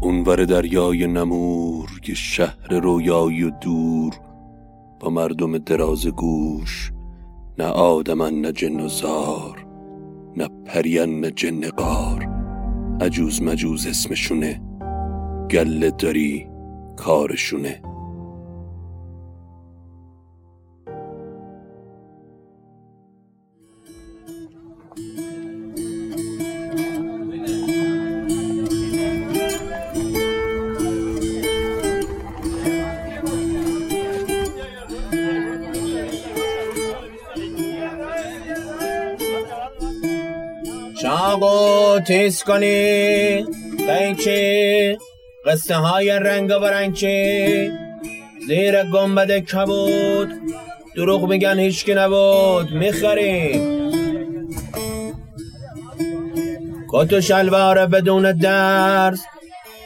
اونور دریای نمور که شهر رویایی و دور با مردم دراز گوش نه آدمن نه جن و زار نه پرین نه جن قار عجوز مجوز اسمشونه گله داری کارشونه. تیز کنی. قیچی قصه های رنگ و رنگچی زیر گنبد کبود. دروغ میگن هیچکی نبود. می‌خریم. کت و شلوار بدون درس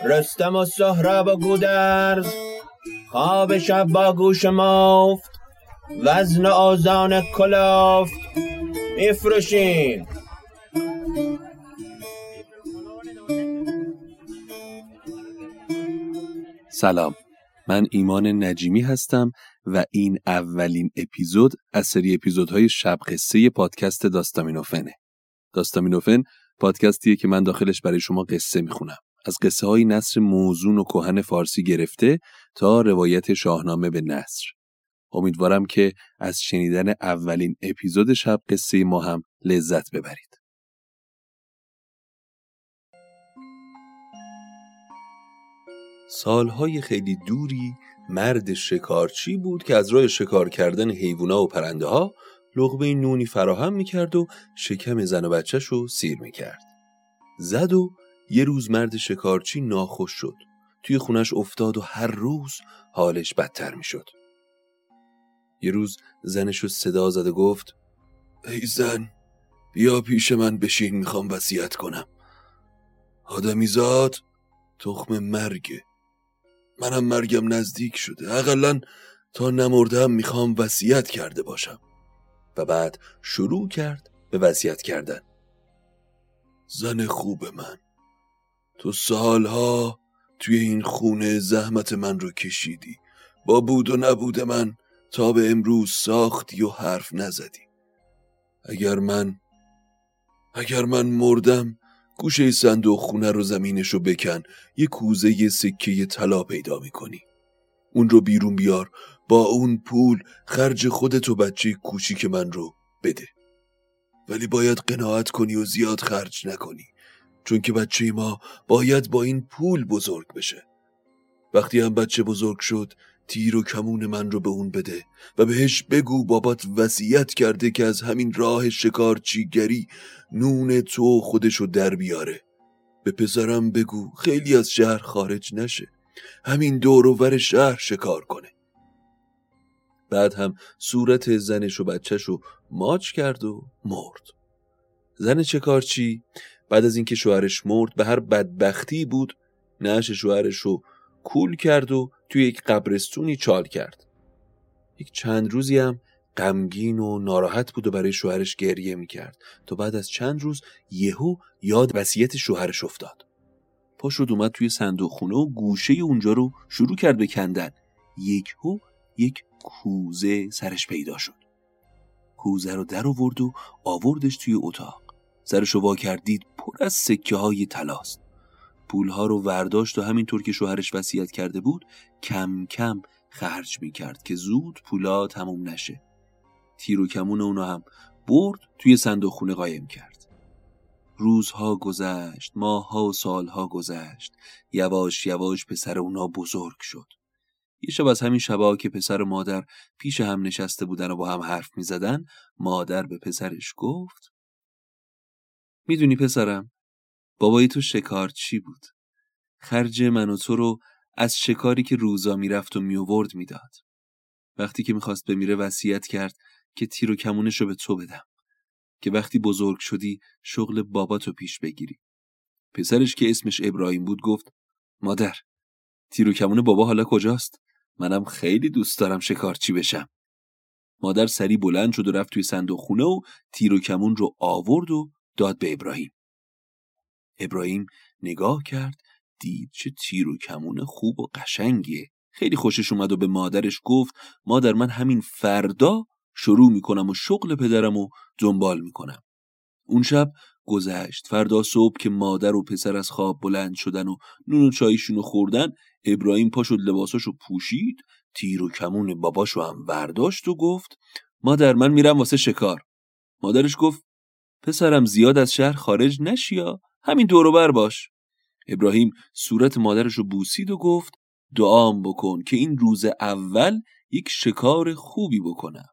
رستم و سهراب و گودرز. خواب شب با گوش مفت. وزن آزان کلافت. میفروشیم. سلام. من ایمان نجیمی هستم و این اولین اپیزود از سری اپیزودهای شب قصه پادکست داستامینوفنه. داستامینوفن پادکستیه که من داخلش برای شما قصه می‌خونم. از قصه های نصر موزون و کهن فارسی گرفته تا روایت شاهنامه به نصر امیدوارم که از شنیدن اولین اپیزود شب قصه ما هم لذت ببرید. سالهای خیلی دوری مرد شکارچی بود که از راه شکار کردن حیوونا و پرنده ها لغمه نونی فراهم می‌کرد و شکم زن و بچهش رو سیر می‌کرد. زد و یه روز مرد شکارچی ناخوش شد. توی خونش افتاد و هر روز حالش بدتر می‌شد. یه روز زنش رو صدا زد و گفت ای زن بیا پیش من بشین می‌خوام وصیت کنم. آدمیزاد تخم مرگه منم مرگم نزدیک شده. اقلا تا نمردم می‌خوام وصیت کرده باشم. و بعد شروع کرد به وصیت کردن. زن خوب من تو سالها توی این خونه زحمت من رو کشیدی. با بود و نبود من تا به امروز ساختی و حرف نزدی. اگر من اگر من مردم گوشه صندوق خونه رو زمینش رو بکن. یه کوزه یه سکه طلا پیدا می‌کنی. اون رو بیرون بیار. با اون پول خرج خودت و بچه کوچیک من رو بده. ولی باید قناعت کنی و زیاد خرج نکنی. چون که بچه ما باید با این پول بزرگ بشه. وقتی هم بچه بزرگ شد تیر و کمون من رو به اون بده و بهش بگو بابات وصیت کرده که از همین راه شکارچیگری نون تو خودشو در بیاره. به پسرم بگو خیلی از شهر خارج نشه. همین دور و ور شهر شکار کنه. بعد هم صورت زنش و بچهش رو ماچ کرد و مرد. زن شکارچی بعد از اینکه شوهرش مرد به هر بدبختی بود نعش شوهرش رو کول کرد و توی یک قبرستونی چال کرد. یک چند روزی هم غمگین و ناراحت بود و برای شوهرش گریه می‌کرد تا بعد از چند روز یهو یاد وصیت شوهرش افتاد. پا شد اومد توی صندوق خونه و گوشه اونجا رو شروع کرد به کندن. یک هو یک کوزه سرش پیدا شد. کوزه رو در آورد و آوردش توی اتاق. سرشو وا کردید پر از سکه های تلاست پولها رو ورداشت و همینطور که شوهرش وصیت کرده بود کم کم خرج می‌کرد که زود پولا تموم نشه. تیر و کمون اونو هم برد توی صندوق خونه قایم کرد. روزها گذشت ماهها و سالها گذشت. یواش یواش پسر اونا بزرگ شد. یه شب از همین شبا که پسر و مادر پیش هم نشسته بودن و با هم حرف می زدن مادر به پسرش گفت می‌دونی پسرم بابای تو شکار چی بود؟ خرج من و تو رو از شکاری که روزا می‌رفت و میوورد می‌داد. وقتی که می‌خواست بمیره وصیت کرد که تیر و کمونش رو به تو بدم. که وقتی بزرگ شدی شغل باباتو پیش بگیری. پسرش که اسمش ابراهیم بود گفت مادر تیر و کمون بابا حالا کجاست؟ منم خیلی دوست دارم شکارچی بشم. مادر سری بلند شد و رفت توی صندوق خونه و تیر و کمون رو آورد و داد به ابراهیم. ابراهیم نگاه کرد دید چه تیر و کمون خوب و قشنگیه. خیلی خوشش اومد و به مادرش گفت مادر من همین فردا شروع می‌کنم و شغل پدرم و دنبال می‌کنم. اون شب گذشت. فردا صبح که مادر و پسر از خواب بلند شدن و نون و چایشون خوردن ابراهیم پا شد لباساشو پوشید تیر و کمون باباشو هم برداشت و گفت مادر من میرم واسه شکار. مادرش گفت پسرم زیاد از شهر خارج نشیا. همین دوروبر باش. ابراهیم صورت مادرش رو بوسید و گفت دعام بکن که این روز اول یک شکار خوبی بکنم.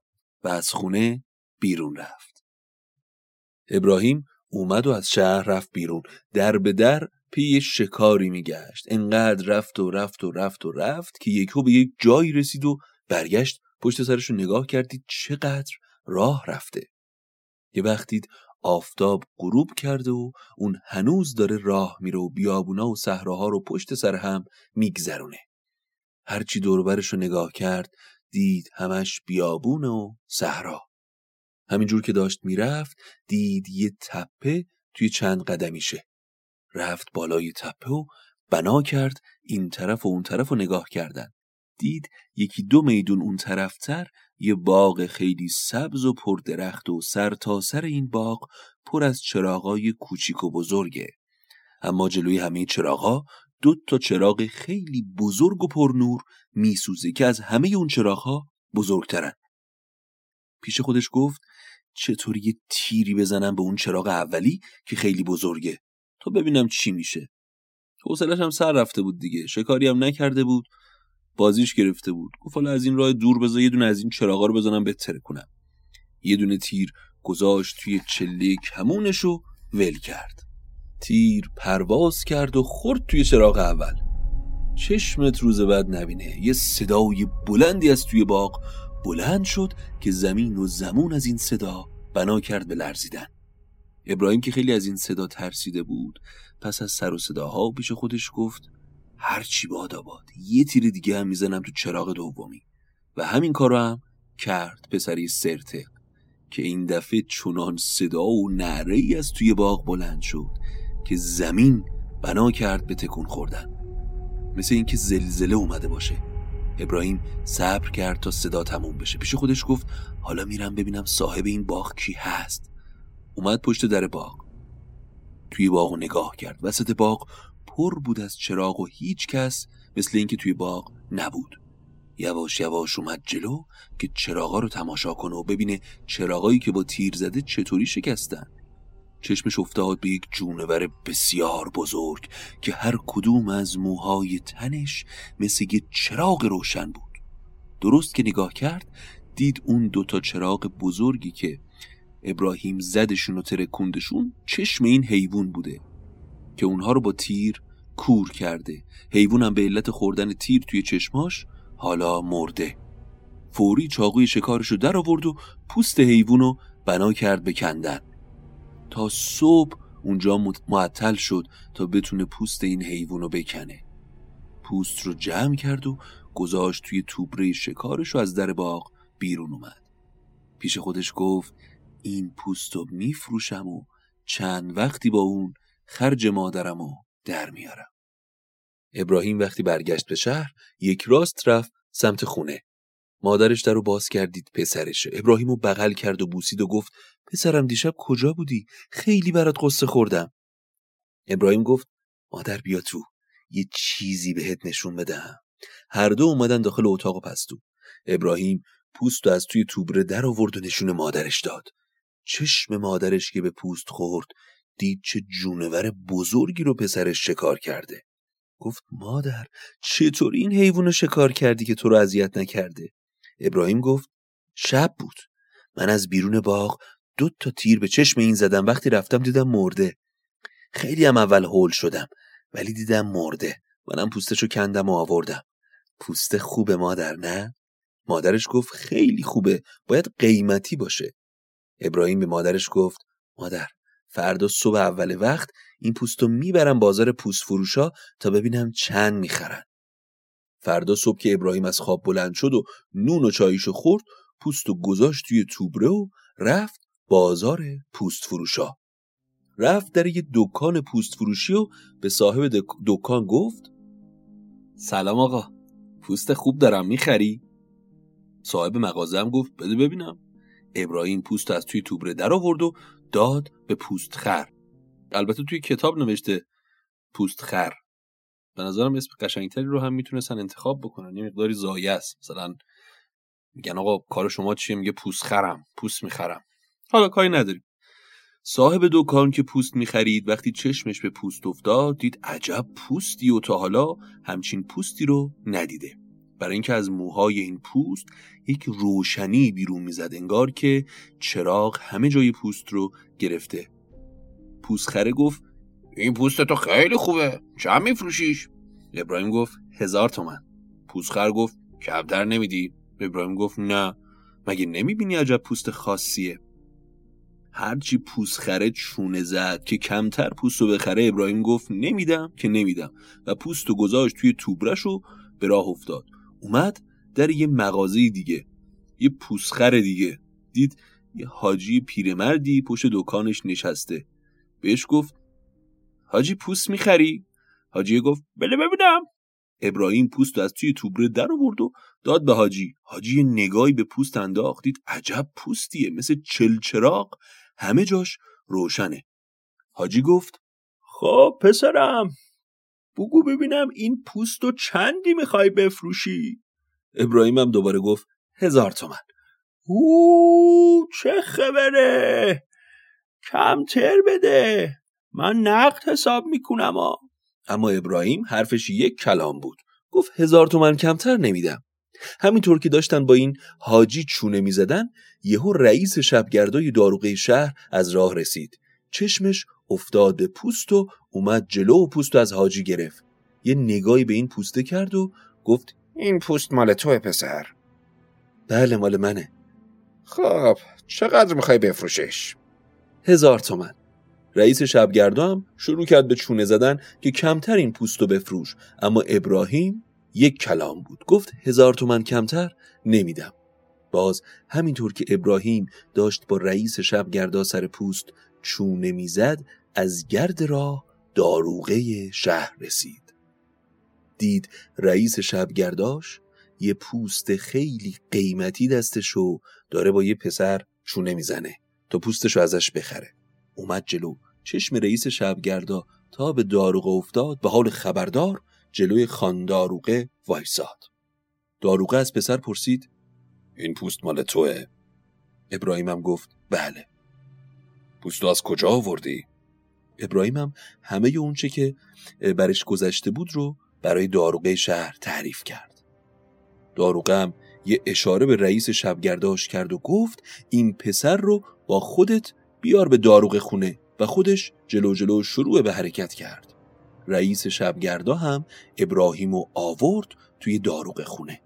و از خونه بیرون رفت. ابراهیم اومد و از شهر رفت بیرون. در به در پی شکاری میگشت. انقدر رفت و رفت و رفت و رفت که یکو به یک جایی رسید و برگشت. پشت سرش رو نگاه کردید چقدر راه رفته. یه وقتی آفتاب غروب کرده و اون هنوز داره راه میره و بیابونا و صحراها رو پشت سر هم میگذرونه. هرچی دوربرش رو نگاه کرد دید همش بیابون و صحرا. همینجور که داشت می‌رفت دید یه تپه توی چند قدمیشه. رفت بالای تپه و بنا کرد این طرف و اون طرف رو نگاه کردن. دید یکی دو میدون اون طرفتر یه باغ خیلی سبز و پر درخت و سر تا سر این باغ پر از چراغای کوچیک و بزرگه. اما جلوی همه چراغا دو تا چراغ خیلی بزرگ و پر نور میسوزه که از همه اون چراغها بزرگترن. پیش خودش گفت چطور یه تیری بزنم به اون چراغ اولی که خیلی بزرگه تا ببینم چی میشه. حوصلش هم سر رفته بود دیگه شکاری هم نکرده بود. بازیش گرفته بود. گفت حالا از این راه دور بذار یه دونه از این چراغا رو بزنم بهتره کنم. یه دونه تیر گذاشت توی چله کمونش و ول کرد. تیر پرواز کرد و خورد توی چراغ اول. چشمت روز بعد نبینه. یه صدای بلندی از توی باغ بلند شد که زمین و زمون از این صدا بنا کرد به لرزیدن. ابراهیم که خیلی از این صدا ترسیده بود پس از سر و صداها پیش خودش گفت هرچی باد آباد یه تیر دیگه هم می‌زنم تو چراغ دومی. و همین کارو هم کرد پسری سرته که این دفعه چنان صدا و نعره ای از توی باغ بلند شد که زمین بنا کرد به تکون خوردن. مثل اینکه زلزله اومده باشه. ابراهیم صبر کرد تا صدا تموم بشه. پیش خودش گفت حالا میرم ببینم صاحب این باغ کی هست. اومد پشت در باغ. توی باغ نگاه کرد. وسط باغ پر بود از چراغ و هیچ کس مثل اینکه توی باغ نبود. یواش یواش اومد جلو که چراغا رو تماشا کنه و ببینه چراغایی که با تیر زده چطوری شکستن. چشمش افتاد به یک جونور بسیار بزرگ که هر کدوم از موهای تنش مثل یک چراغ روشن بود. درست که نگاه کرد دید اون دوتا چراغ بزرگی که ابراهیم زدشون و ترکوندشون چشم این حیوان بوده که اونها رو با تیر کور کرده. حیوانم به علت خوردن تیر توی چشماش حالا مرده. فوری چاقوی شکارش رو در آورد و پوست حیوان رو بنا کرد به کندن. تا صبح اونجا معطل شد تا بتونه پوست این حیوان رو بکنه. پوست رو جمع کرد و گذاشت توی توبره شکارش رو از در باغ بیرون اومد. پیش خودش گفت این پوست رو میفروشم و چند وقتی با اون خرج مادرم رو در میارم. ابراهیم وقتی برگشت به شهر یک راست رفت سمت خونه. مادرش در رو باز کردید پسرشه ابراهیم رو بغل کرد و بوسید و گفت پسرم دیشب کجا بودی؟ خیلی برات قصه خوردم. ابراهیم گفت مادر بیا تو. یه چیزی بهت نشون بدم. هر دو اومدن داخل اتاق و پستو. ابراهیم پوست از توی توبره در آورد و نشون مادرش داد. چشم مادرش که به پوست خورد دید چه جونور بزرگی رو پسرش شکار کرده. گفت مادر چطور این حیوان رو شکار کردی که تو رو اذیت نکرده؟ ابراهیم گفت شب بود. من از بیرون باغ دو تا تیر به چشم این زدم. وقتی رفتم دیدم مرده. خیلی هم اول هول شدم ولی دیدم مرده. منم پوستشو کندم و آوردم. پوست خوبه مادر نه؟ مادرش گفت خیلی خوبه. باید قیمتی باشه. ابراهیم به مادرش گفت مادر فردا صبح اول وقت این پوستو می‌برم بازار پوست فروشا تا ببینم چند می‌خرن. فردا صبح که ابراهیم از خواب بلند شد و نون و چاییشو خورد پوستو گذاشت توی توبره و رفت بازار پوست فروشا رفت در یه دکان پوست فروشی و به صاحب دکان گفت سلام آقا پوست خوب دارم می‌خری؟ صاحب مغازه هم گفت بده ببینم. ابراهیم پوست از توی توبره در آورد و داد به پوست خر البته توی کتاب نوشته پوست خر به نظرم اسم قشنگتری رو هم می‌تونستن انتخاب بکنن. یه مقداری زایه است. مثلا میگن آقا کار شما چیه؟ میگه پوست خرم پوست می‌خرم. حالا کاری نداریم. صاحب دکان که پوست می‌خرید وقتی چشمش به پوست افتاد دید عجب پوستی و تا حالا همچین پوستی رو ندیده. برای اینکه از موهای این پوست یک روشنی بیرون می‌زد انگار که چراغ همه جای پوست رو گرفته. پوستخره گفت این پوست تو خیلی خوبه چند میفروشیش؟ ابراهیم گفت هزار تومن. پوستخر گفت کمتر نمیدی. ابراهیم گفت نه مگه نمی‌بینی عجب پوست خاصیه؟ هرچی پوست خره چونه زد که کمتر پوست رو بخره ابراهیم گفت نمیدم که نمیدم. و پوست و گذاشت توی توبرش و به راه افتاد. اومد در یه مغازه دیگه یه پوسخر دیگه. دید یه حاجی پیرمردی پشت دکانش نشسته. بهش گفت حاجی پوست می‌خری؟ حاجی گفت بله ببینم. ابراهیم پوست از توی توبره در آورد و داد به حاجی. حاجی نگاهی به پوست انداخت. دید عجب پوستیه مثل چلچراغ. همه جاش روشنه. حاجی گفت خب پسرم. بگو ببینم این پوست رو چندی می‌خوای بفروشی؟ ابراهیم هم دوباره گفت هزار تومن. او چه خبره! کمتر بده. من نقد حساب می‌کنم اما ابراهیم حرفش یک کلام بود. گفت هزار تومن کمتر نمیدم. همینطور که داشتن با این حاجی چونه می‌زدن یهو رئیس شبگردای داروغه شهر از راه رسید. چشمش افتاد به پوست و اومد جلو و پوست از حاجی گرفت. یه نگاهی به این پوسته کرد و گفت این پوست مال توه پسر. بله مال منه. خب چقدر می‌خوای بفروشش؟ هزار تومن. رئیس شبگردا هم شروع کرد به چونه زدن که کمتر این پوستو بفروش. اما ابراهیم یک کلام بود. گفت هزار تومن کمتر نمیدم. باز همینطور که ابراهیم داشت با رئیس شبگردا سر پوست چونه می‌زد از گرد راه داروغه شهر رسید. دید رئیس شبگرداش یه پوست خیلی قیمتی دستشو داره با یه پسر چونه می‌زنه تا پوستشو ازش بخره. اومد جلو. چشم رئیس شبگردا تا به داروغه افتاد به حال خبردار جلوی خان داروغه وایساد. داروغه از پسر پرسید این پوست مال توه؟ ابراهیمم گفت بله. پوست از کجا آوردی؟ ابراهیمم همه اونچه که برش گذشته بود رو برای داروغه شهر تعریف کرد. داروغه هم یه اشاره به رئیس شبگرداش کرد و گفت این پسر رو با خودت بیار به داروغه خونه و خودش جلو جلو شروع به حرکت کرد. رئیس شبگردا هم ابراهیم و آورد توی داروغ خونه.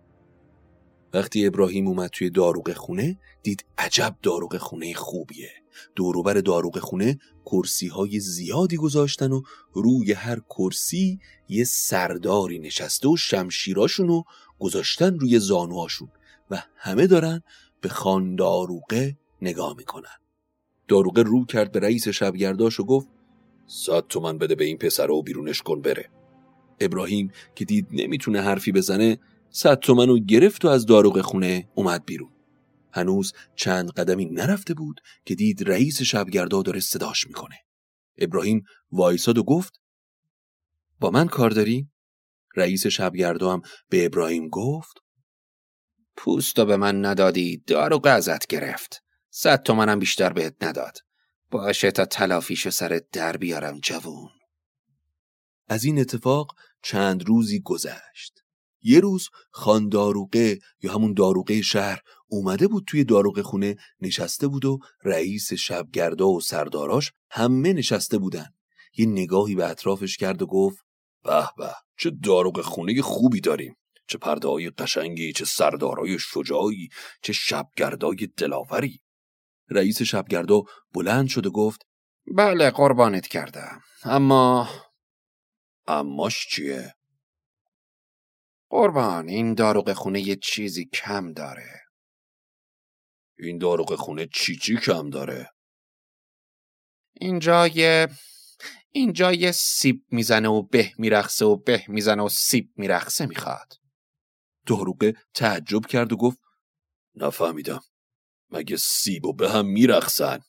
وقتی ابراهیم اومد توی داروغ خونه دید عجب داروغ خونه خوبیه. دوروبر داروغ خونه کرسی های زیادی گذاشتن و روی هر کرسی یه سرداری نشسته و شمشیراشونو گذاشتن روی زانوهاشون و همه دارن به خان داروغه نگاه می‌کنن. داروغه رو کرد به رئیس شبگرداش و گفت صد تومن بده به این پسر و بیرونش کن بره. ابراهیم که دید نمی‌تونه حرفی بزنه صد تومن گرفت و از داروغ خونه اومد بیرون. هنوز چند قدمی نرفته بود که دید رئیس شبگردا داره صداش می‌کنه. ابراهیم وایساد و گفت با من کار داری؟ رئیس شبگردا هم به ابراهیم گفت پوستو به من ندادی داروغ ازت گرفت. صد تومنم بیشتر بهت نداد. باشه تا تلافیشو سر در بیارم جوون. از این اتفاق چند روزی گذشت. یه روز خان داروغه یا همون داروغه شهر اومده بود توی داروغه خونه نشسته بود و رئیس شبگردا و سرداراش همه نشسته بودن. یه نگاهی به اطرافش کرد و گفت به به چه داروغ خونه خوبی داریم. چه پرده قشنگی چه سردارای شجاعی چه شبگردای دلاوری. رئیس شبگردا بلند شد و گفت بله قربانت کردم. اما اماش چیه؟ قربان این داروغ خونه یه چیزی کم داره. این داروغ خونه چی چی کم داره؟ اینجا یه اینجا یه سیب می‌زنه و به میرخصه و به می‌زنه و سیب میرخصه می‌خواد. داروغه تعجب کرد و گفت نفهمیدم. مگه سیب و به هم میرخصن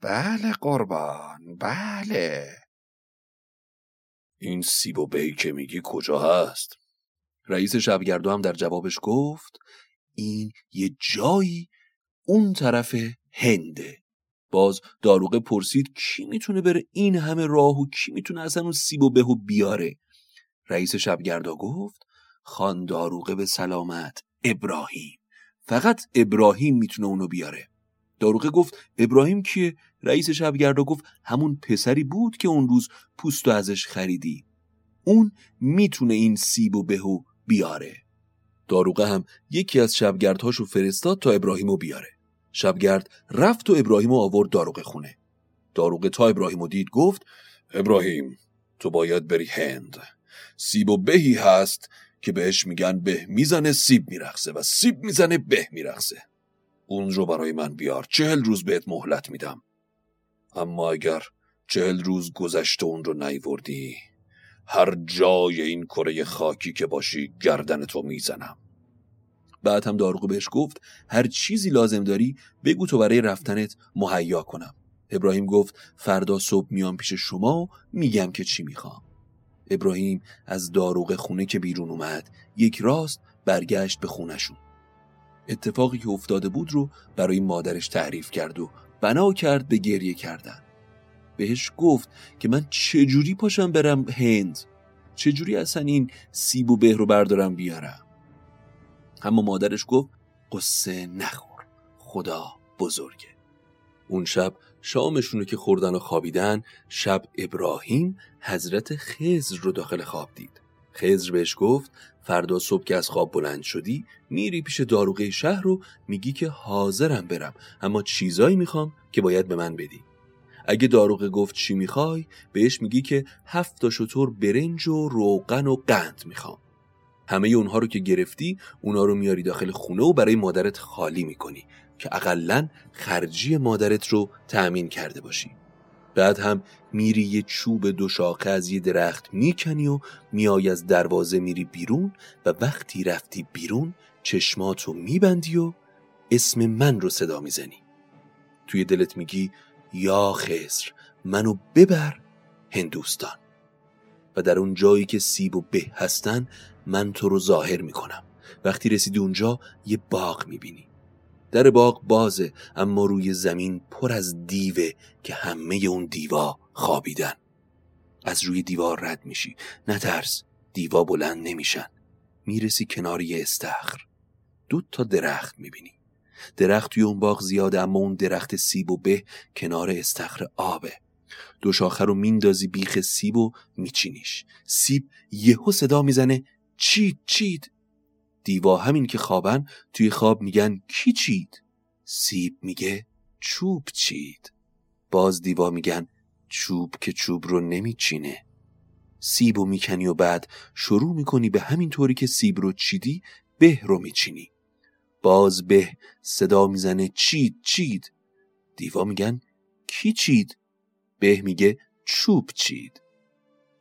بله قربان بله. این سیب و بهی که میگی کجا هست؟ رئیس شبگردو هم در جوابش گفت این یه جایی اون طرف هنده. باز داروغه پرسید کی می‌تونه بره این همه راه و کی می‌تونه اصلا اون سیب و بهو بیاره؟ رئیس شبگردا گفت خان داروغه به سلامت ابراهیم. فقط ابراهیم می‌تونه اونو بیاره. داروغه گفت ابراهیم کیه؟ رئیس شبگردا گفت همون پسری بود که اون روز پوستو ازش خریدی. اون می‌تونه این سیب و بهو بیاره. داروغه هم یکی از شبگردهاشو فرستاد تا ابراهیمو بیاره. شبگرد رفت و ابراهیم آورد داروغه خونه. داروغه تا ابراهیم دید گفت ابراهیم تو باید بری هند. سیب و بهی هست که بهش میگن به می‌زنه سیب میرخصه و سیب می‌زنه به میرخصه. اون رو برای من بیار چهل روز بهت مهلت میدم. اما اگر چهل روز گذشته اون رو نیوردی هر جای این کره خاکی که باشی گردن تو می‌زنم. بعد هم داروغه بهش گفت هر چیزی لازم داری بگو تو برای رفتنت مهیا کنم. ابراهیم گفت فردا صبح میام پیش شما و میگم که چی می‌خوام. ابراهیم از داروغ خونه که بیرون اومد یک راست برگشت به خونشون اتفاقی که افتاده بود رو برای مادرش تعریف کرد و بنا کرد به گریه کردن. بهش گفت که من چجوری پاشم برم هند؟ چجوری اصلا این سیب و به رو بردارم بیارم؟ اما مادرش گفت قصه نخور خدا بزرگه. اون شب شامشونو که خوردن و خوابیدن شب ابراهیم حضرت خزر رو داخل خواب دید. خزر بهش گفت فردا صبح که از خواب بلند شدی میری پیش داروغه شهر رو میگی که حاضرم برم اما چیزایی می‌خوام که باید به من بدی. اگه داروغه گفت چی می‌خوای بهش میگی که هفت تا شطور برنج و روغن و قند می‌خوام. همه اونها رو که گرفتی اونا رو میاری داخل خونه و برای مادرت خالی می‌کنی که اقلا خرجی مادرت رو تأمین کرده باشی. بعد هم میری یه چوب دو شاخه از یه درخت می‌کنی و میای از دروازه میری بیرون و وقتی رفتی بیرون چشماتو میبندی و اسم من رو صدا می‌زنی. توی دلت میگی یا خسر منو ببر هندوستان. و در اون جایی که سیب و به هستن من تو رو ظاهر می‌کنم. وقتی رسیدی اونجا یه باغ می‌بینی. در باغ بازه اما روی زمین پر از دیوه که همه اون دیوا خوابیدن. از روی دیوار رد میشی. نترس دیوا بلند نمیشن. می‌رسی کنار یه استخر. دو تا درخت می‌بینی. درخت توی اون باغ زیاده اما اون درخت سیب و به کنار استخر آبه. دو شاخه رو میندازی بیخ سیب و میچینیش. سیب یهو صدا می‌زنه چید چید دیوا همین که خوابن توی خواب میگن کی چید سیب میگه چوب چید باز دیوا میگن چوب که چوب رو نمیچینه. سیب رو می‌کنی و بعد شروع می‌کنی به همین طوری که سیب رو چیدی به رو میچینی. باز به صدا می‌زنه چید چید. دیوا میگن کی چید؟ به میگه چوب چید.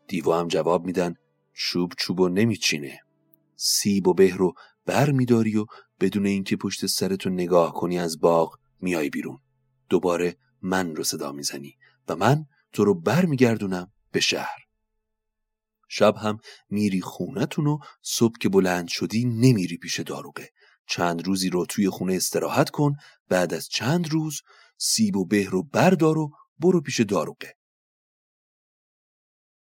دیوا هم جواب میدن چوب چوب رو نمیچینه. سیب و به رو بر میداری و بدون اینکه پشت سرتو نگاه کنی از باغ میای بیرون. دوباره من رو صدا می‌زنی و من تو رو بر میگردونم به شهر. شب هم میری خونتون و صبح که بلند شدی نمیری پیش داروغه. چند روزی رو توی خونه استراحت کن بعد از چند روز سیب و به رو بردار و برو پیش داروغه.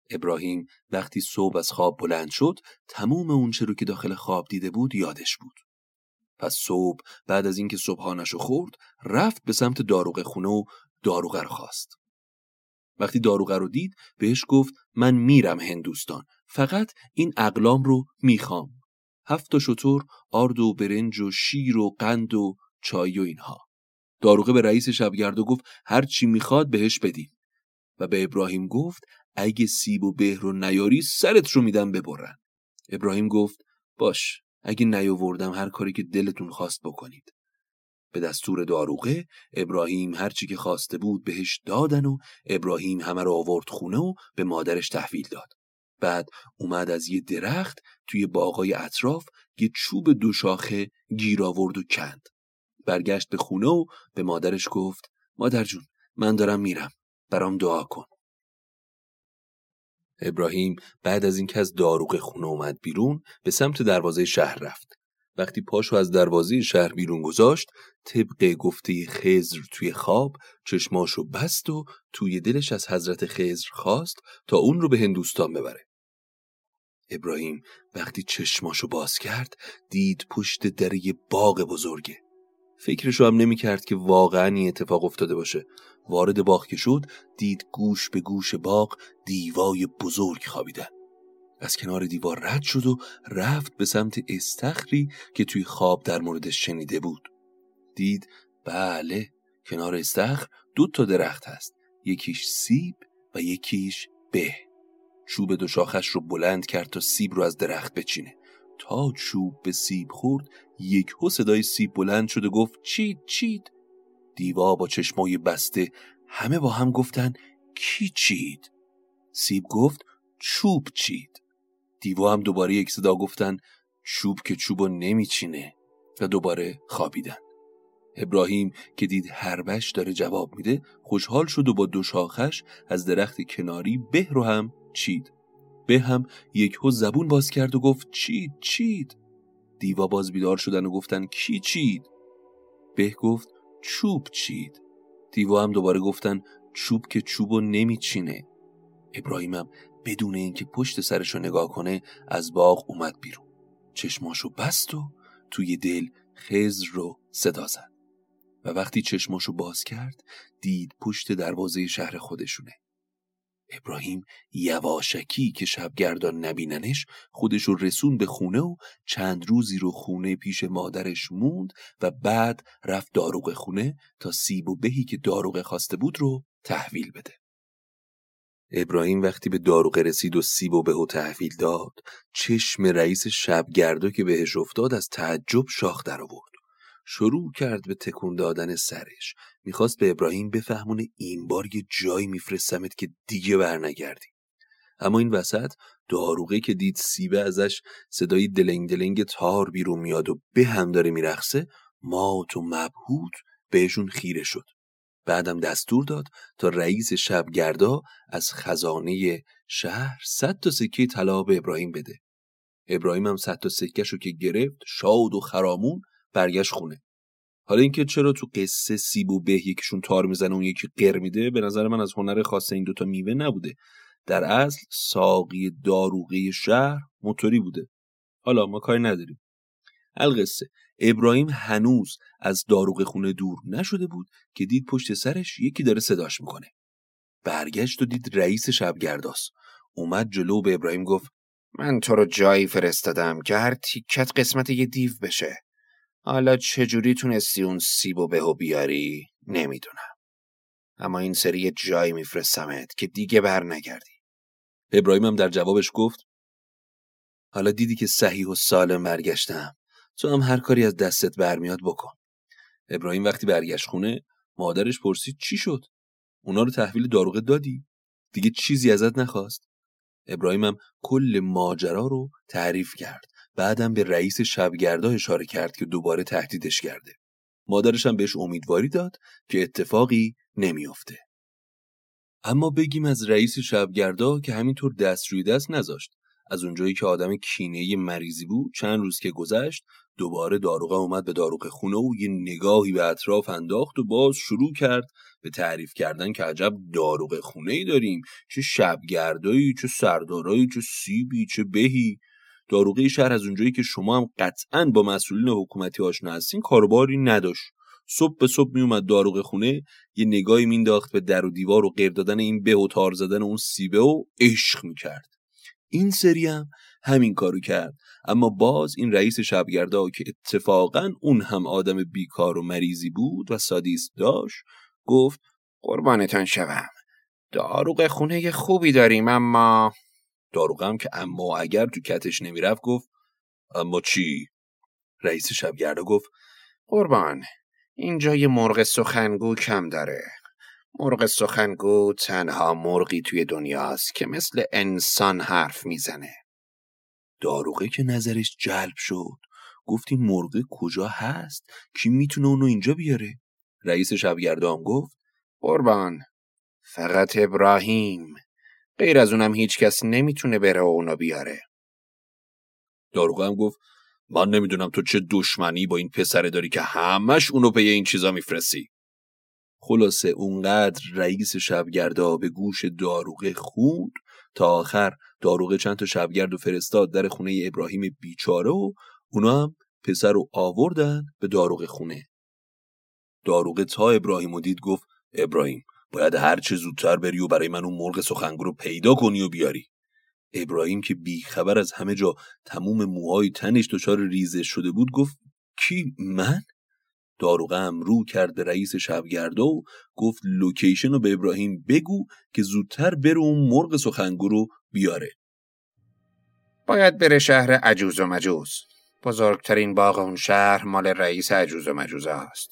ابراهیم وقتی صبح از خواب بلند شد تموم اونچه رو که داخل خواب دیده بود یادش بود. پس صبح بعد از اینکه صبحانش خورد رفت به سمت داروغه خونه و داروغه رو خواست. وقتی داروغه رو دید بهش گفت من میرم هندوستان فقط این اقلام رو می‌خوام. هفت شطور آرد و برنج و شیر و قند و چای و اینها. داروغه به رئیس شبگرد گفت هر چی می‌خواد بهش بدین. و به ابراهیم گفت اگه سیب و به رو نیاری سرت رو میدم ببرن. ابراهیم گفت باش اگه نیاوردم هر کاری که دلتون خواست بکنید. به دستور داروغه ابراهیم هرچی که خواسته بود بهش دادن و ابراهیم همه رو آورد خونه و به مادرش تحویل داد. بعد اومد از یه درخت توی باغای اطراف یه چوب دو شاخه گیر آورد و کند. برگشت به خونه و به مادرش گفت مادر جون من دارم میرم. برام دعا کن. ابراهیم بعد از اینکه از داروغ خونه اومد بیرون به سمت دروازه شهر رفت. وقتی پاشو از دروازه شهر بیرون گذاشت طبق گفته خزر توی خواب چشماشو بست و توی دلش از حضرت خزر خواست تا اون رو به هندوستان ببره. ابراهیم وقتی چشماشو باز کرد دید پشت در یه باغ بزرگه. فکرشو هم نمی کرد که واقعا این اتفاق افتاده باشه. وارد باغ که شد دید گوش به گوش باغ دیوای بزرگ خوابیدن. از کنار دیوار رد شد و رفت به سمت استخری که توی خواب در موردش شنیده بود. دید بله کنار استخر دو تا درخت هست. یکیش سیب و یکیش به. چوب دو شاخش رو بلند کرد تا سیب رو از درخت بچینه. تا چوب به سیب خورد یک هو صدای سیب بلند شد و گفت چید چید. دیوا با چشمای بسته همه با هم گفتن کی چید؟ سیب گفت چوب چید. دیوا هم دوباره یک صدا گفتن چوب که چوبو نمیچینه و دوباره خوابیدن. ابراهیم که دید هربش داره جواب میده خوشحال شد و با دو شاخش از درخت کناری به رو هم چید. به هم یک هو زبون باز کرد و گفت چید چید. دیوا باز بیدار شدن و گفتن کی چید؟ به گفت چوب چید. دیوا هم دوباره گفتن چوب که چوبو نمیچینه. ابراهیمم بدون اینکه پشت سرشو نگاه کنه از باغ اومد بیرون. چشماشو بست و توی دل خزر رو صدا زد. و وقتی چشماشو باز کرد دید پشت دروازه شهر خودشونه. ابراهیم یواشکی که شبگردان نبیننش خودش رو رسون به خونه و چند روزی رو خونه پیش مادرش موند و بعد رفت داروغ خونه تا سیب و بهی که داروغه خواسته بود رو تحویل بده. ابراهیم وقتی به داروغه رسید و سیب و بهو تحویل داد چشم رئیس شبگردو که بهش افتاد از تعجب شاخ در آورد شروع کرد به تکون دادن سرش. می‌خواست به ابراهیم بفهمونه این بار یه جایی میفرستمت که دیگه برنگردی. اما این وسط داروغه که دید سیبه ازش صدای دلنگ دلنگ تار بیرون میاد و به هم داره میرخصه مات و مبهوت بهشون خیره شد. بعدم دستور داد تا رئیس شبگردا از خزانه شهر صد تا سکه طلا به ابراهیم بده. ابراهیم هم صد تا سکه شو که گرفت شاد و خرامون برگشت خونه. حالا اینکه چرا تو قصه سیب و به یکیشون تار می‌زنه اون یکی قر میده به نظر من از هنر خاص این دوتا میوه نبوده. در اصل ساقی داروغه شهر موتوری بوده. حالا ما کاری نداریم. القصه. ابراهیم هنوز از داروغ خونه دور نشده بود که دید پشت سرش یکی داره صداش می‌کنه. برگشت و دید رئیس شبگرداست اومد جلو به ابراهیم گفت من تو رو جایی فرستادم که هر تیکت قسمت یه دیو بشه. حالا چجوری تونستی اون سیب و بهو بیاری؟ نمی‌دونم. اما این سری جایی میفرستمت که دیگه بر نگردی ابراهیم هم در جوابش گفت حالا دیدی که صحیح و سالم برگشتم. تو هم هر کاری از دستت برمیاد بکن. ابراهیم وقتی برگشت خونه مادرش پرسید چی شد؟ اونا رو تحویل داروغه دادی؟ دیگه چیزی ازت نخواست. ابراهیم کل ماجرا رو تعریف کرد. بعدم به رئیس شبگردا اشاره کرد که دوباره تهدیدش کرده. مادرش هم بهش امیدواری داد که اتفاقی نمیافته. اما بگیم از رئیس شبگردا که همینطور دست روی دست نذاشت. از اونجایی که آدم کینه مریضی بود چند روز که گذشت دوباره داروغه اومد به داروغ خونه و یه نگاهی به اطراف انداخت و باز شروع کرد به تعریف کردن که عجب داروغ خونه ای داریم. چه شبگردایی چه سردارایی چه سیبی چه بهی. داروغه شهر از اونجایی که شما هم قطعا با مسئولین حکومتی آشنا هستین کاروباری نداشت. صبح به صبح میومد داروغ خونه یه نگاهی مینداخت به در و دیوار و غیر دادن این به و تار زدن اون سیبه و عشق می‌کرد. این سری هم همین کارو کرد. اما باز این رئیس شبگردا که اتفاقا اون هم آدم بیکار و مریضی بود و سادیست داشت گفت قربانتان شوم. داروغ خونه خوبی داریم اما داروغم که اما اگر تو کتش نمی‌رفت گفت اما چی؟ رئیس شبگردا گفت قربان اینجا یه مرغ سخنگو کم داره. مرغ سخنگو تنها مرغی توی دنیاست که مثل انسان حرف می‌زنه. داروغه که نظرش جلب شد گفت این مرغ کجا هست؟ کی می‌تونه اونو اینجا بیاره؟ رئیس شبگردام گفت قربان فقط ابراهیم. غیر از اونم هیچ کس نمی‌تونه بره و اونو بیاره. داروغه هم گفت من نمی‌دونم تو چه دشمنی با این پسره داری که همش اونو پی این چیزا میفرستی. خلاصه اونقدر رئیس شبگردا به گوش داروغه خوند تا آخر داروغه چند تا شبگرد و فرستاد در خونه ابراهیم بیچاره و اونا هم پسر رو آوردن به داروغه خونه. داروغه تا ابراهیم و دید گفت ابراهیم باید هر چه زودتر بری و برای من اون مرغ سخنگو رو پیدا کنی و بیاری. ابراهیم که بیخبر از همه جا تموم موهای تنش دچار ریزش شده بود گفت کی من؟ داروغه هم رو کرد رئیس شبگردا و گفت لوکیشن رو به ابراهیم بگو که زودتر بره اون مرغ سخنگو رو بیاره. باید بره شهر عجوز و مجوز. بزرگترین باغ اون شهر مال رئیس عجوز و مجوز است.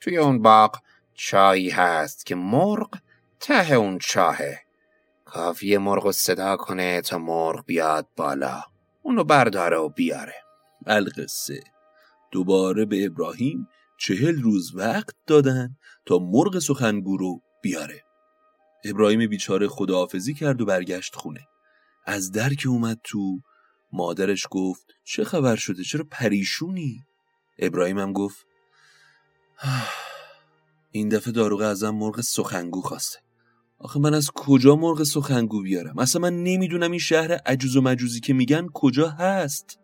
توی اون باغ چایی هست که مرغ ته اون چاهه. کافی مرغ رو صدا کنه تا مرغ بیاد بالا. اونو برداره و بیاره. القصه. دوباره به ابراهیم چهل روز وقت دادن تا مرغ سخنگو رو بیاره. ابراهیم بیچاره خداحافظی کرد و برگشت خونه. از در که اومد تو مادرش گفت چه خبر شده؟ چرا پریشونی؟ ابراهیم هم گفت این دفعه داروغه ازم مرغ سخنگو خواسته. آخه من از کجا مرغ سخنگو بیارم؟ اصلا من نمی‌دونم این شهر عجوز و مجوزی که میگن کجا هست.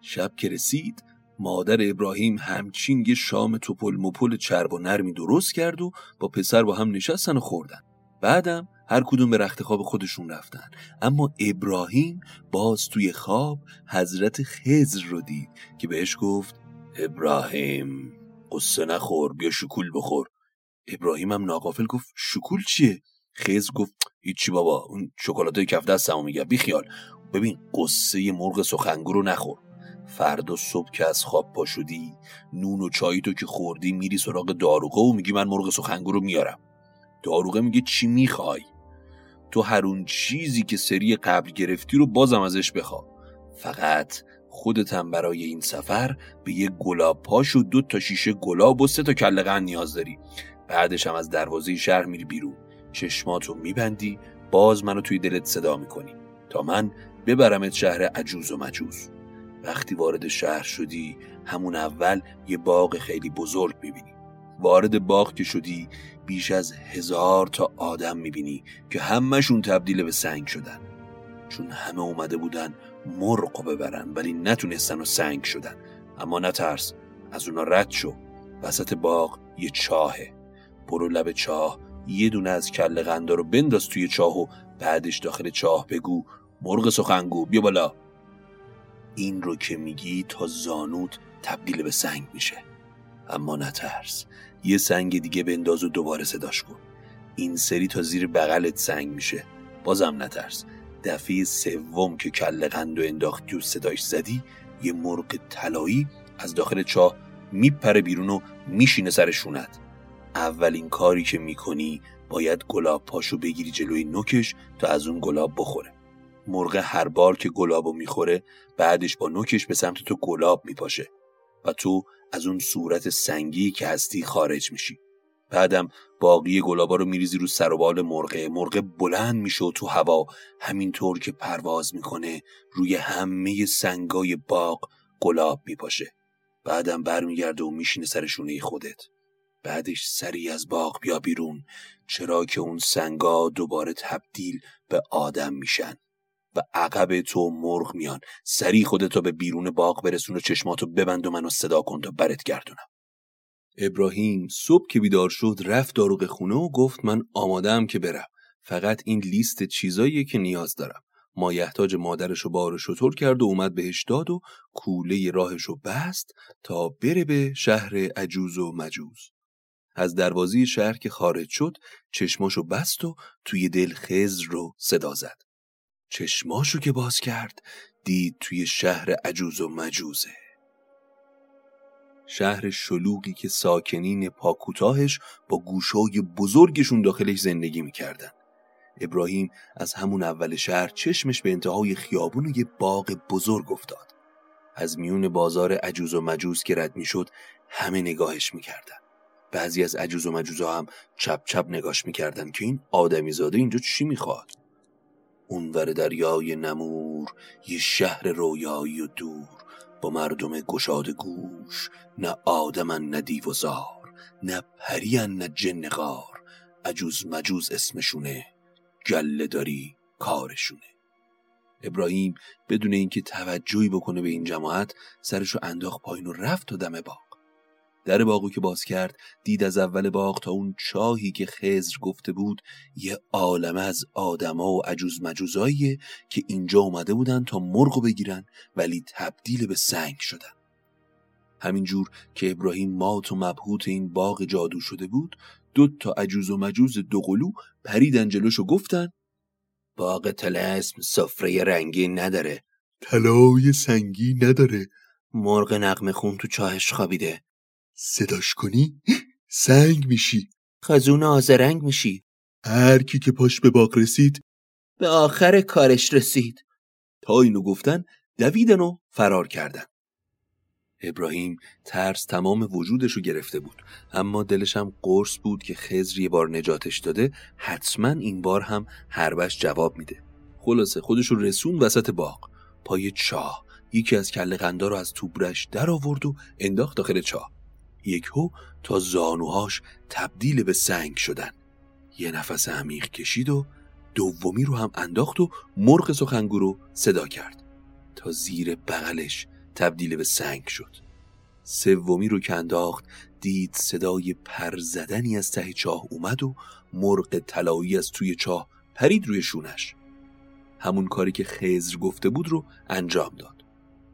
شب که رسید مادر ابراهیم همچین یه شام توپل مپل چرب و نرمی درست کرد و با پسر با هم نشستن و خوردن. بعدم هر کدوم به رخت خواب خودشون رفتن. اما ابراهیم باز توی خواب حضرت خزر رو دید که بهش گفت ابراهیم. قصه نخور بیا شکول بخور. ابراهیم هم ناقافل گفت شکول چیه؟ خز گفت هیچی بابا اون شکلاتای کف دستمو بی خیال. ببین قصه مرغ سخنگو رو نخور. فردا صبح که از خواب پا شدی نون و چایی تو که خوردی میری سراغ داروغه و میگی من مرغ سخنگو رو میارم. داروغه میگه چی می‌خوای؟ تو هر اون چیزی که سری قبل گرفتی رو بازم ازش بخوا فقط خودتم برای این سفر به یه گلاب پاش و دو تا شیشه گلاب و سه تا کله نیاز داری. بعدش هم از دروازه شهر میری بیرون. چشماتو میبندی باز منو توی دلت صدا می‌کنی. تا من ببرمت شهر عجوز و مجوز. وقتی وارد شهر شدی همون اول یه باغ خیلی بزرگ می‌بینی. وارد باغ که شدی بیش از هزار تا آدم می‌بینی که همهشون تبدیل به سنگ شدن. چون همه اومده بودن مرغ ببرن ولی نتونستن و سنگ شدن. اما نترس از اونا رد شو. وسط باغ یه چاهه. برو لب چاه یه دونه از کله غندا رو بنداز توی چاه و بعدش داخل چاه بگو مرغ سخنگو بیا بالا. این رو که میگی تا زانوت تبدیل به سنگ میشه. اما نترس. یه سنگ دیگه بنداز و دوباره صداش کن. این سری تا زیر بغلت سنگ میشه. بازم نترس. دفعه سوم که کله قند و انداختی و صداش زدی یه مرغ طلایی از داخل چاه میپره بیرون و میشینه سر شونت. اولین کاری که می‌کنی باید گلاب پاشو بگیری جلوی نوکش تا از اون گلاب بخوره. مرغ هر بار که گلابو می‌خوره بعدش با نوکش به سمت تو گلاب میپاشه و تو از اون صورت سنگی که هستی خارج میشی. بعدم باقی گلابا رو میریزی رو سر و بال مرغه. مرغه بلند میشه و تو هوا. همینطور که پرواز می‌کنه روی همه سنگای باغ گلاب میپاشه. بعدم برمیگرده و میشینه سر شونه خودت. بعدش سری از باغ بیا بیرون. چرا که اون سنگا دوباره تبدیل به آدم میشن. و عقب تو مرغ میان. سری خودتو به بیرون باغ برسون و چشماتو ببند و منو صدا کن تا برت گردونم. ابراهیم صبح که بیدار شد رفت داروغ خونه و گفت من آمادم که برم. فقط این لیست چیزاییه که نیاز دارم. مایحتاج مادرشو بار شطور کرد و اومد بهش داد و کوله راهشو بست تا بره به شهر عجوز و مجوز. از دروازی شهر که خارج شد چشماشو بست و توی دل خزر رو صدا زد. چشماشو که باز کرد دید توی شهر عجوز و مجوزه. شهر شلوغی که ساکنین پاکوتاهش با گوشای بزرگشون داخلش زندگی می‌کردن. ابراهیم از همون اول شهر چشمش به انتهای خیابون و یه باغ بزرگ افتاد. از میون بازار عجوز و مجوز که رد می‌شد همه نگاهش می‌کردن. بعضی از عجوز و مجوزا هم چپ چپ نگاش می‌کردن که این آدمی زاده اینجا چی می‌خواد؟ اونور دریای نمور یه شهر رویایی و دور. با مردم گشاد گوش نه آدمن نه دیو و زار نه پریان نه جن غار. عجوز مجوز اسمشونه گله داری کارشونه. ابراهیم بدون اینکه توجهی بکنه به این جماعت سرشو انداخت پایین و رفت تا دم باغ در باغو که باز کرد دید از اول باغ تا اون چاهی که خزر گفته بود یه عالم از آدما و عجوز مجوزاییه که اینجا اومده بودن تا مرغو بگیرن ولی تبدیل به سنگ شدن. همینجور که ابراهیم مات و مبهوت این باغ جادو شده بود دو تا عجوز و مجوز دوقلو پریدن جلوش و گفتن باغ تلسم سفره رنگی نداره. طلای سنگی نداره. مرغ نقم خون تو چاهش خوابیده. صداش کنی؟ سنگ میشی. خزون آزرنگ میشی. هر کی که پاش به باغ رسید به آخر کارش رسید. تا اینو گفتن دویدن و فرار کردن. ابراهیم ترس تمام وجودشو گرفته بود. اما دلش هم قرص بود که خزر یه بار نجاتش داده حتما این بار هم هربش جواب میده. خلاصه خودشو رسون وسط باغ. پای چاه. یکی از کله قندا رو از توبرش در آورد و انداخت داخل چاه. یکهو تا زانوهاش تبدیل به سنگ شدن. یه نفس عمیق کشید و دومی رو هم انداخت و مرغ سخنگو رو صدا کرد. تا زیر بغلش تبدیل به سنگ شد. سومی رو که انداخت دید صدای پر زدنی از ته چاه اومد و مرغ طلایی از توی چاه پرید روی شونش. همون کاری که خزر گفته بود رو انجام داد.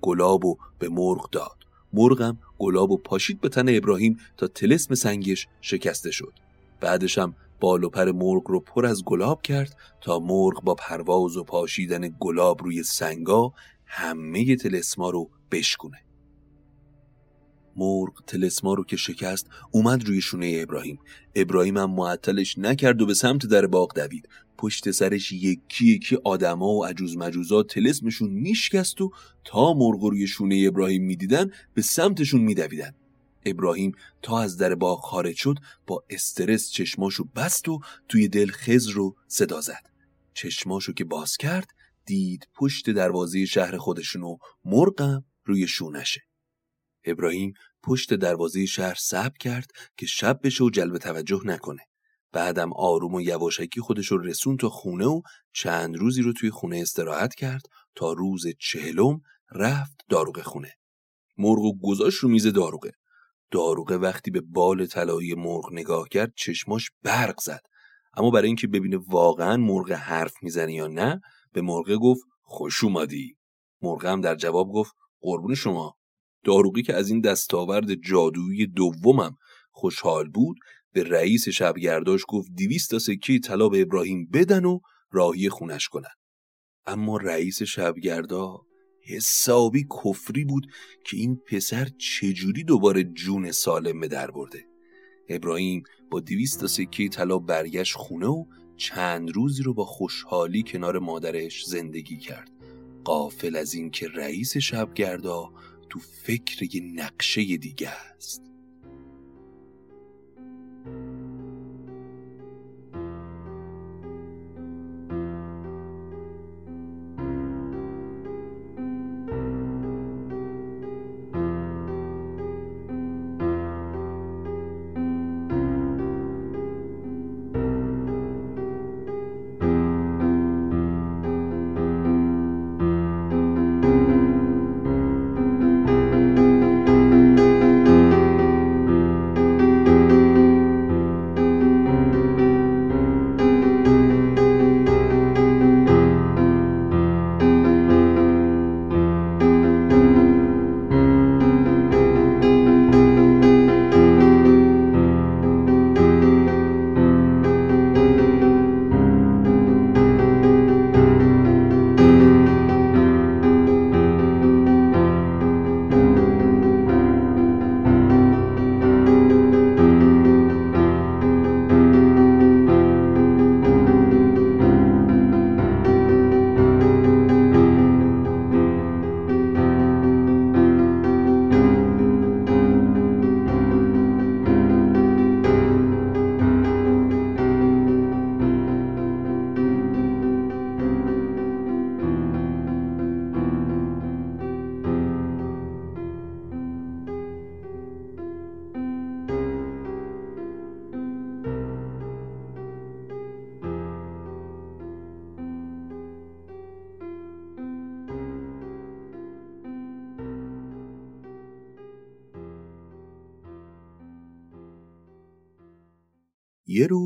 گلاب و به مرغ داد. مرغم گلاب و پاشید به تن ابراهیم تا تلسم سنگش شکسته شد. بعدش هم بال و پر مرغ رو پر از گلاب کرد تا مرغ با پرواز و پاشیدن گلاب روی سنگا همه تلسما رو بشکونه. مرغ تلسما رو که شکست اومد روی شونه ابراهیم. ابراهیم هم معطلش نکرد و به سمت در باغ دوید. پشت سرش یکی یکی آدما و عجوز مجوزا تلسمشون میشکست و تا مرغ روی شونه ابراهیم می‌دیدن به سمتشون میدویدن. ابراهیم تا از در باغ خارج شد با استرس چشماشو بست و توی دل خز رو صدا زد. چشماشو که باز کرد دید پشت دروازه شهر خودشون و مرغم روی شونشه. ابراهیم پشت دروازه شهر سب کرد که شب بشه و جلب توجه نکنه. بعدم آروم و یواشکی خودش رو رسون تا خونه و چند روزی رو توی خونه استراحت کرد تا روز چهلم رفت داروغ خونه. مرغ و گذاش رو میز داروغه. داروغه وقتی به بال طلایی مرغ نگاه کرد چشماش برق زد. اما برای اینکه ببینه واقعا مرغ حرف می‌زنه یا نه به مرغ گفت خوش اومدی. مرغ هم در جواب گفت قربون شما. داروغی که از این دستاورد جادویی دومم خوشحال بود به رئیس شبگرداش گفت دیویست تا سکه طلا به ابراهیم بدن و راهی خونش کنن. اما رئیس شبگردا حسابی کفری بود که این پسر چجوری دوباره جون سالم به در برده. ابراهیم با دیویست تا سکه طلا برگشت خونه و چند روزی رو با خوشحالی کنار مادرش زندگی کرد. قافل از اینکه رئیس شبگردا تو فکر یه نقشه دیگه است.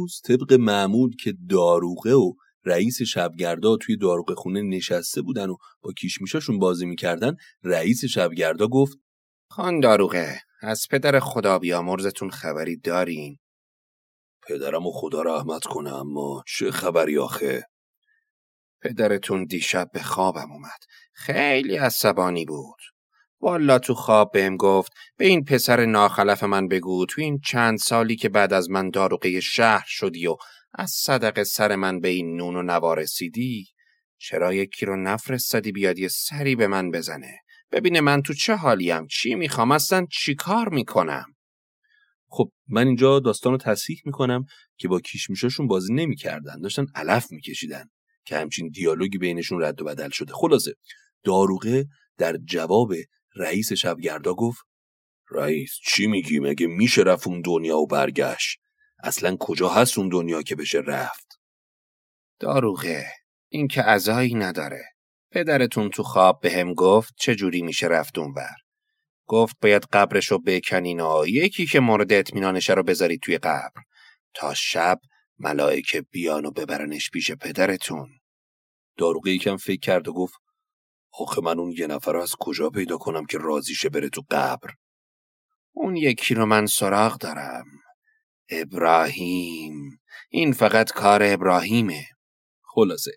روز طبق معمول که داروغه و رئیس شبگردا توی داروغه خونه نشسته بودن و با کیشمیشاشون بازی می‌کردن رئیس شبگردا گفت خان داروغه از پدر خدا بیامرزتون خبری دارین. پدرم و خدا رحمت کنه اما چه خبری آخه؟ پدرتون دیشب به خوابم اومد. خیلی عصبانی بود. والا تو خواب بهم گفت به این پسر ناخلف من بگو تو این چند سالی که بعد از من داروغه شهر شدی و از صدق سر من به این نون و نوارسیدی چرا یکی رو نفرستادی بیاد یه سری به من بزنه؟ ببینه من تو چه حالیم؟ چی می‌خوام؟ اصلا چی کار می‌کنم؟ خب من اینجا داستان رو تصحیح می‌کنم که با کیشمیشاشون بازی نمی‌کردن داشتن علف میکشیدن که همچین دیالوگی بینشون رد و بدل شده. خلاصه داروغه در جواب رئیس شبگردا گفت رئیس چی میگی؟ مگه میشه رفت اون دنیا و برگشت؟ اصلا کجا هست اون دنیا که بشه رفت؟ داروغه این که ازایی نداره. پدرتون تو خواب به هم گفت چجوری میشه رفت اونور. گفت باید قبرشو بکنین و یکی که مورد اطمینانشه رو بذارید توی قبر. تا شب ملائکه بیان و ببرنش پیش پدرتون. داروغه یکم فکر کرد و گفت آخه من اون یه نفر رو از کجا پیدا کنم که راضیشه بره تو قبر؟ اون یکی رو من سراغ دارم. ابراهیم. این فقط کار ابراهیمه. خلاصه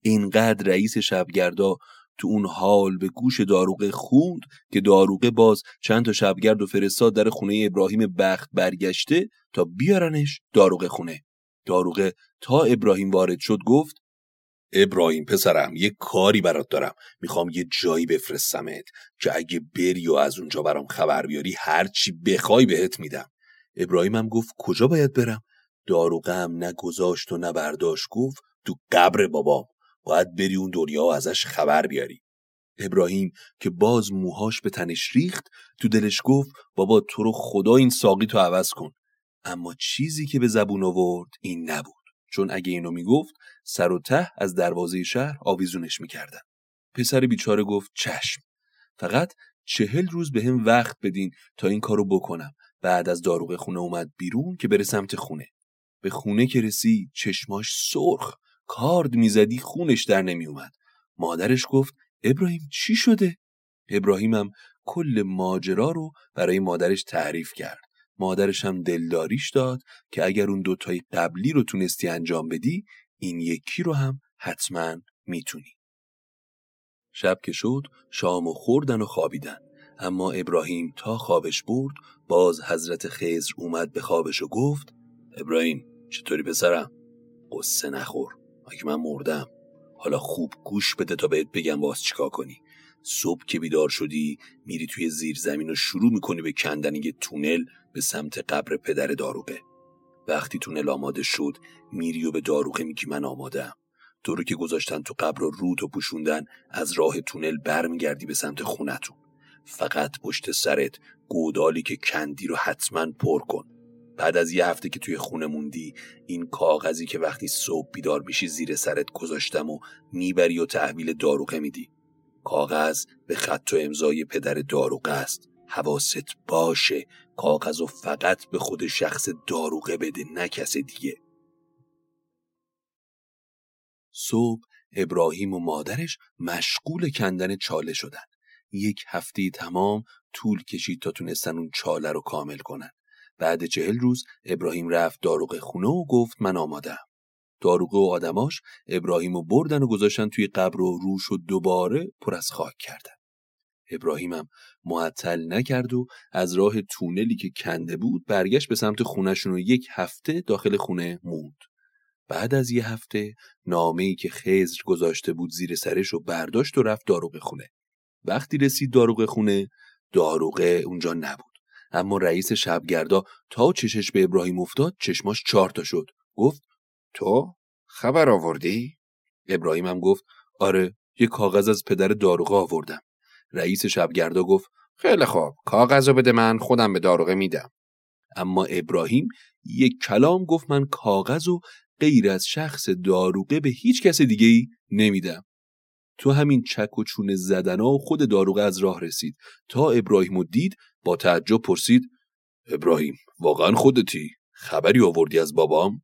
اینقدر رئیس شبگردا تو اون حال به گوش داروغه خوند که داروغه باز چند تا شبگرد و فرستاد در خونه ابراهیم بخت برگشته تا بیارنش داروغه خونه. داروغه تا ابراهیم وارد شد گفت ابراهیم پسرم یه کاری برات دارم. می‌خوام یه جایی بفرستمت که اگه بری و از اونجا برام خبر بیاری هرچی بخوای بهت میدم. ابراهیم هم گفت کجا باید برم؟ داروغه هم نگذاشت و نبرداشت گفت تو قبر بابام باید بری اون دنیا و ازش خبر بیاری. ابراهیم که باز موهاش به تنش ریخت تو دلش گفت بابا تو رو خدا این ساقی تو عوض کن. اما چیزی که به زبون آورد این نبود. چون اگه اینو می‌گفت سر و ته از دروازه شهر آویزونش می‌کردن. پسر بیچاره گفت چشم فقط چهل روز به هم وقت بدین تا این کارو بکنم. بعد از داروغ خونه اومد بیرون که بره سمت خونه. به خونه که رسید چشماش سرخ کارد می‌زدی خونش در نمیومد مادرش گفت ابراهیم چی شده؟ ابراهیمم کل ماجرا رو برای مادرش تعریف کرد. مادرش هم دلداریش داد که اگر اون دوتای قبلی رو تونستی انجام بدی این یکی رو هم حتما می‌تونی. شب که شد شام و خوردن و خوابیدن. اما ابراهیم تا خوابش برد باز حضرت خزر اومد به خوابش و گفت ابراهیم چطوری پسرم؟ قصه نخور. مگه من مردم؟ حالا خوب گوش بده تا بهت بگم باز چیکار کنی. صبح که بیدار شدی میری توی زیر زمین و شروع می‌کنی به کندن یه تونل به سمت قبر پدر داروغه. وقتی تونل آماده شد میری و به داروغه میگی من آمادم تو رو که گذاشتن تو قبر و رود و پوشوندن از راه تونل برمیگردی به سمت خونتون. فقط پشت سرت گودالی که کندی رو حتما پر کن. بعد از یه هفته که توی خونه موندی این کاغذی که وقتی صبح بیدار میشی زیر سرت گذاشتم و می‌بری و تحویل داروغه میدی. کاغذ به خط و امضای پدر داروغه است. حواست باشه کاغذ و فقط به خود شخص داروغه بده نه کس دیگه. صبح ابراهیم و مادرش مشغول کندن چاله شدن. یک هفته تمام طول کشید تا تونستن اون چاله رو کامل کنن. بعد چهل روز ابراهیم رفت داروغ خونه و گفت من آمادم داروغه و آدماش ابراهیم رو بردن و گذاشتن توی قبر و روش و دوباره پر از خاک کردن. ابراهیمم معطل نکرد و از راه تونلی که کنده بود برگشت به سمت خونشون و یک هفته داخل خونه موند. بعد از یه هفته نامه‌ای که خزر گذاشته بود زیر سرش و برداشت و رفت داروغ خونه. وقتی رسید داروغ خونه داروغه اونجا نبود. اما رئیس شبگردا تا چشش به ابراهیم افتاد چشماش چهار تا شد. گفت تو خبر آوردی؟ ابراهیم هم گفت آره یه کاغذ از پدر داروغه آوردم. رئیس شبگردا گفت خیلی خوب کاغذ بده من خودم به داروغه میدم. اما ابراهیم یک کلام گفت من کاغذ و غیر از شخص داروغه به هیچ کس دیگه ای نمیدم. تو همین چک و چونه زدنا خود داروغه از راه رسید. تا ابراهیم و دید با تعجب پرسید ابراهیم واقعا خودتی؟ خبری آوردی از بابام؟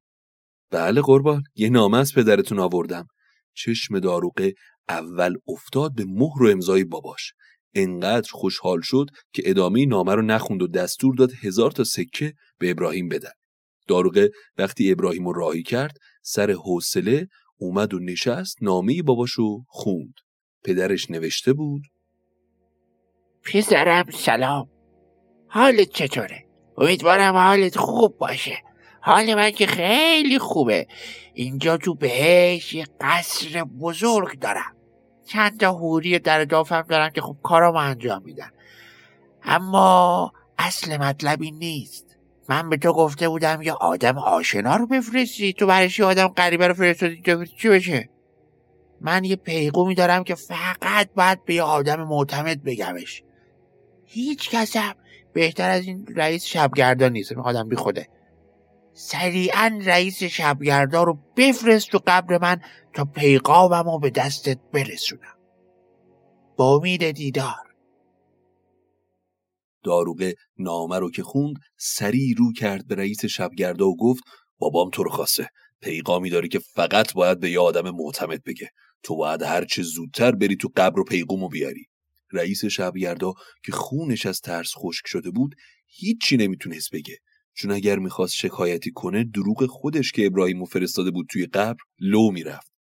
بله قربان یه نامه از پدرتون آوردم. چشم داروغه اول افتاد به مهر و امضای باباش. انقدر خوشحال شد که ادامه نامه رو نخوند و دستور داد هزار تا سکه به ابراهیم بدن. داروغه وقتی ابراهیم رو راهی کرد سر حوصله اومد و نشست نامه باباشو خوند. پدرش نوشته بود پسرم سلام. حالت چطوره؟ امیدوارم حالت خوب باشه. حال من که خیلی خوبه. اینجا تو بهش یه قصر بزرگ دارم. چند تا حوری در دافم دارم که خب کارامو انجام میدن. اما اصل مطلبی نیست. من به تو گفته بودم یه آدم آشنا رو بفرستی. تو برش یه آدم غریبه رو فرستادی؟ چی بشه؟ من یه پیغومی دارم که فقط باید به یه آدم معتمد بگمش. هیچ کسم بهتر از این رئیس شبگردان نیست. این آدم بی خوده سریعا رئیس شبگردان رو بفرست تو قبر من تا پیغامم رو به دستت برسونم. با امید دیدار. داروغه نامه رو که خوند سریع رو کرد به رئیس شبگردا و گفت بابام تو رو خواسته. پیغامی داری که فقط باید به یه آدم معتمد بگه. تو باید هرچه زودتر بری تو قبر و پیغومو بیاری. رئیس شبگردا که خونش از ترس خشک شده بود هیچی نمی‌تونست بگه. چون اگر می‌خواست شکایتی کنه دروغ خودش که ابراهیمو فرستاده بود توی قبر لو می‌رفت.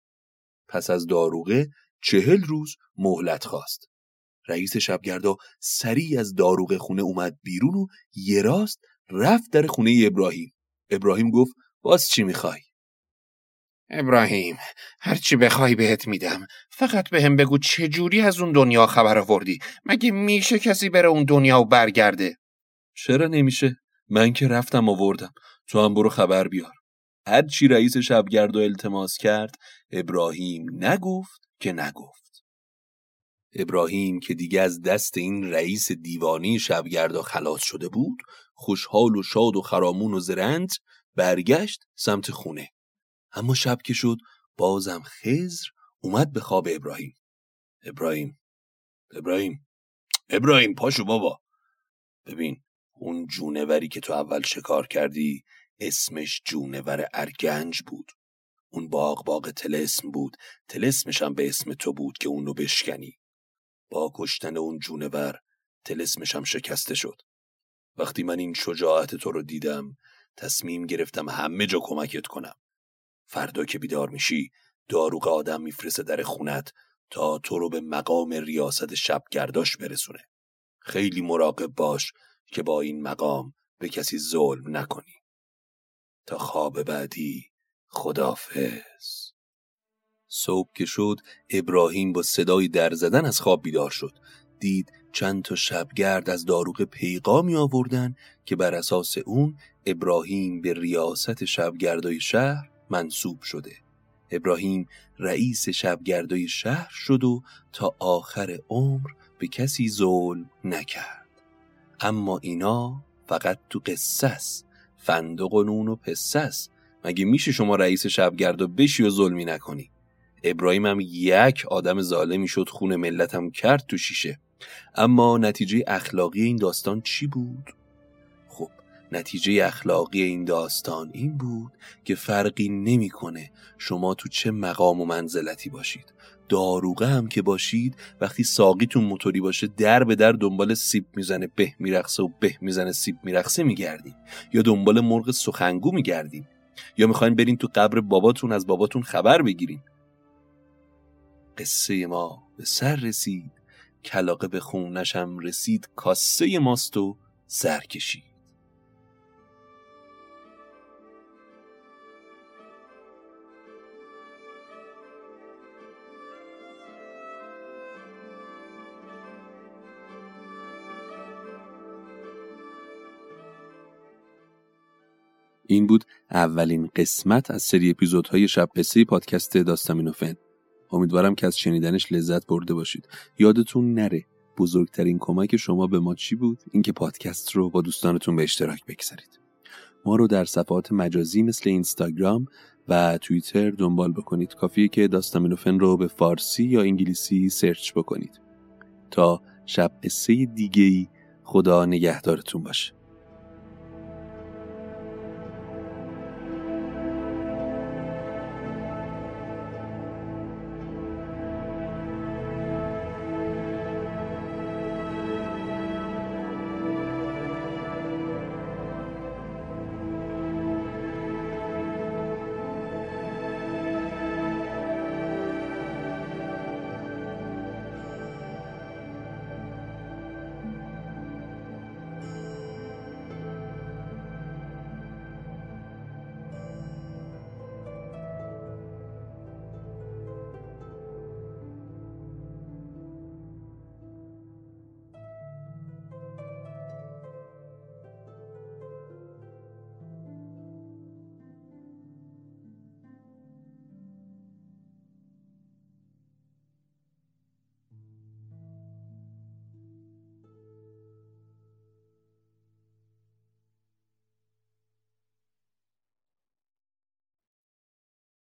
پس از داروغه چهل روز مهلت خواست. رئیس شبگردا سریع از داروغه خونه اومد بیرون و یه راست رفت در خونه ابراهیم. ابراهیم گفت باز چی می‌خوای؟ ابراهیم هرچی بخوای بهت میدم. فقط به هم بگو چجوری از اون دنیا خبر آوردی؟ مگه میشه کسی بره اون دنیا و برگرده؟ چرا نمیشه؟ من که رفتم آوردم. تو هم برو خبر بیار. هر چی رئیس شبگردا التماس کرد ابراهیم نگفت که نگفت. ابراهیم که دیگه از دست این رئیس دیوانی شبگردا خلاص شده بود خوشحال و شاد و خرامون و زرند برگشت سمت خونه. اما شب که شد بازم خزر اومد به خواب ابراهیم. ابراهیم ابراهیم ابراهیم پاشو بابا. ببین اون جونوری که تو اول شکار کردی اسمش جونور ارگنج بود. اون باغ باغ تلسم بود. تلسمش هم به اسم تو بود که اونو بشکنی. با کشتن اون جونور تلسمش هم شکسته شد. وقتی من این شجاعت تو رو دیدم تصمیم گرفتم همه جا کمکت کنم. فردا که بیدار میشی داروغ آدم میفرسته در خونت تا تو رو به مقام ریاست شبگرداش برسونه. خیلی مراقب باش که با این مقام به کسی ظلم نکنی. تا خواب بعدی خدافز صبح که شد ابراهیم با صدای در زدن از خواب بیدار شد. دید چند تا شبگرد از داروغ پیغامی آوردن که بر اساس اون ابراهیم به ریاست شبگردای شهر منصوب شده. ابراهیم رئیس شبگردای شهر شد و تا آخر عمر به کسی ظلم نکرد. اما اینا فقط تو قصص فندق و نون و پسس مگه میشه شما رئیس شبگرد و بشی و ظلمی نکنی؟ ابراهیم هم یک آدم ظالمی شد خون ملتم کرد تو شیشه. اما نتیجه اخلاقی این داستان چی بود؟ خب نتیجه اخلاقی این داستان این بود که فرقی نمی‌کنه شما تو چه مقام و منزلتی باشید. داروغه هم که باشید وقتی ساقیتون موتوری باشه در به در دنبال سیب می‌زنه به میرقصه و به می‌زنه سیب میرقصه میگردین یا دنبال مرغ سخنگو میگردین یا می‌خواین برین تو قبر باباتون از باباتون خبر بگیرین. قصه ما به سر رسید. کلاقه به خونشم رسید. کاسه ماست و سر کشید این بود اولین قسمت از سری اپیزودهای شب قصه پادکست داستامینوفن امیدوارم که از شنیدنش لذت برده باشید. یادتون نره بزرگترین کمک شما به ما چی بود؟ اینکه پادکست رو با دوستانتون به اشتراک بگذارید. ما رو در صفحات مجازی مثل اینستاگرام و توییتر دنبال بکنید. کافیه که داستامینوفن رو به فارسی یا انگلیسی سرچ بکنید. تا شب قصه دیگه ای خدا نگهدارتون باشه.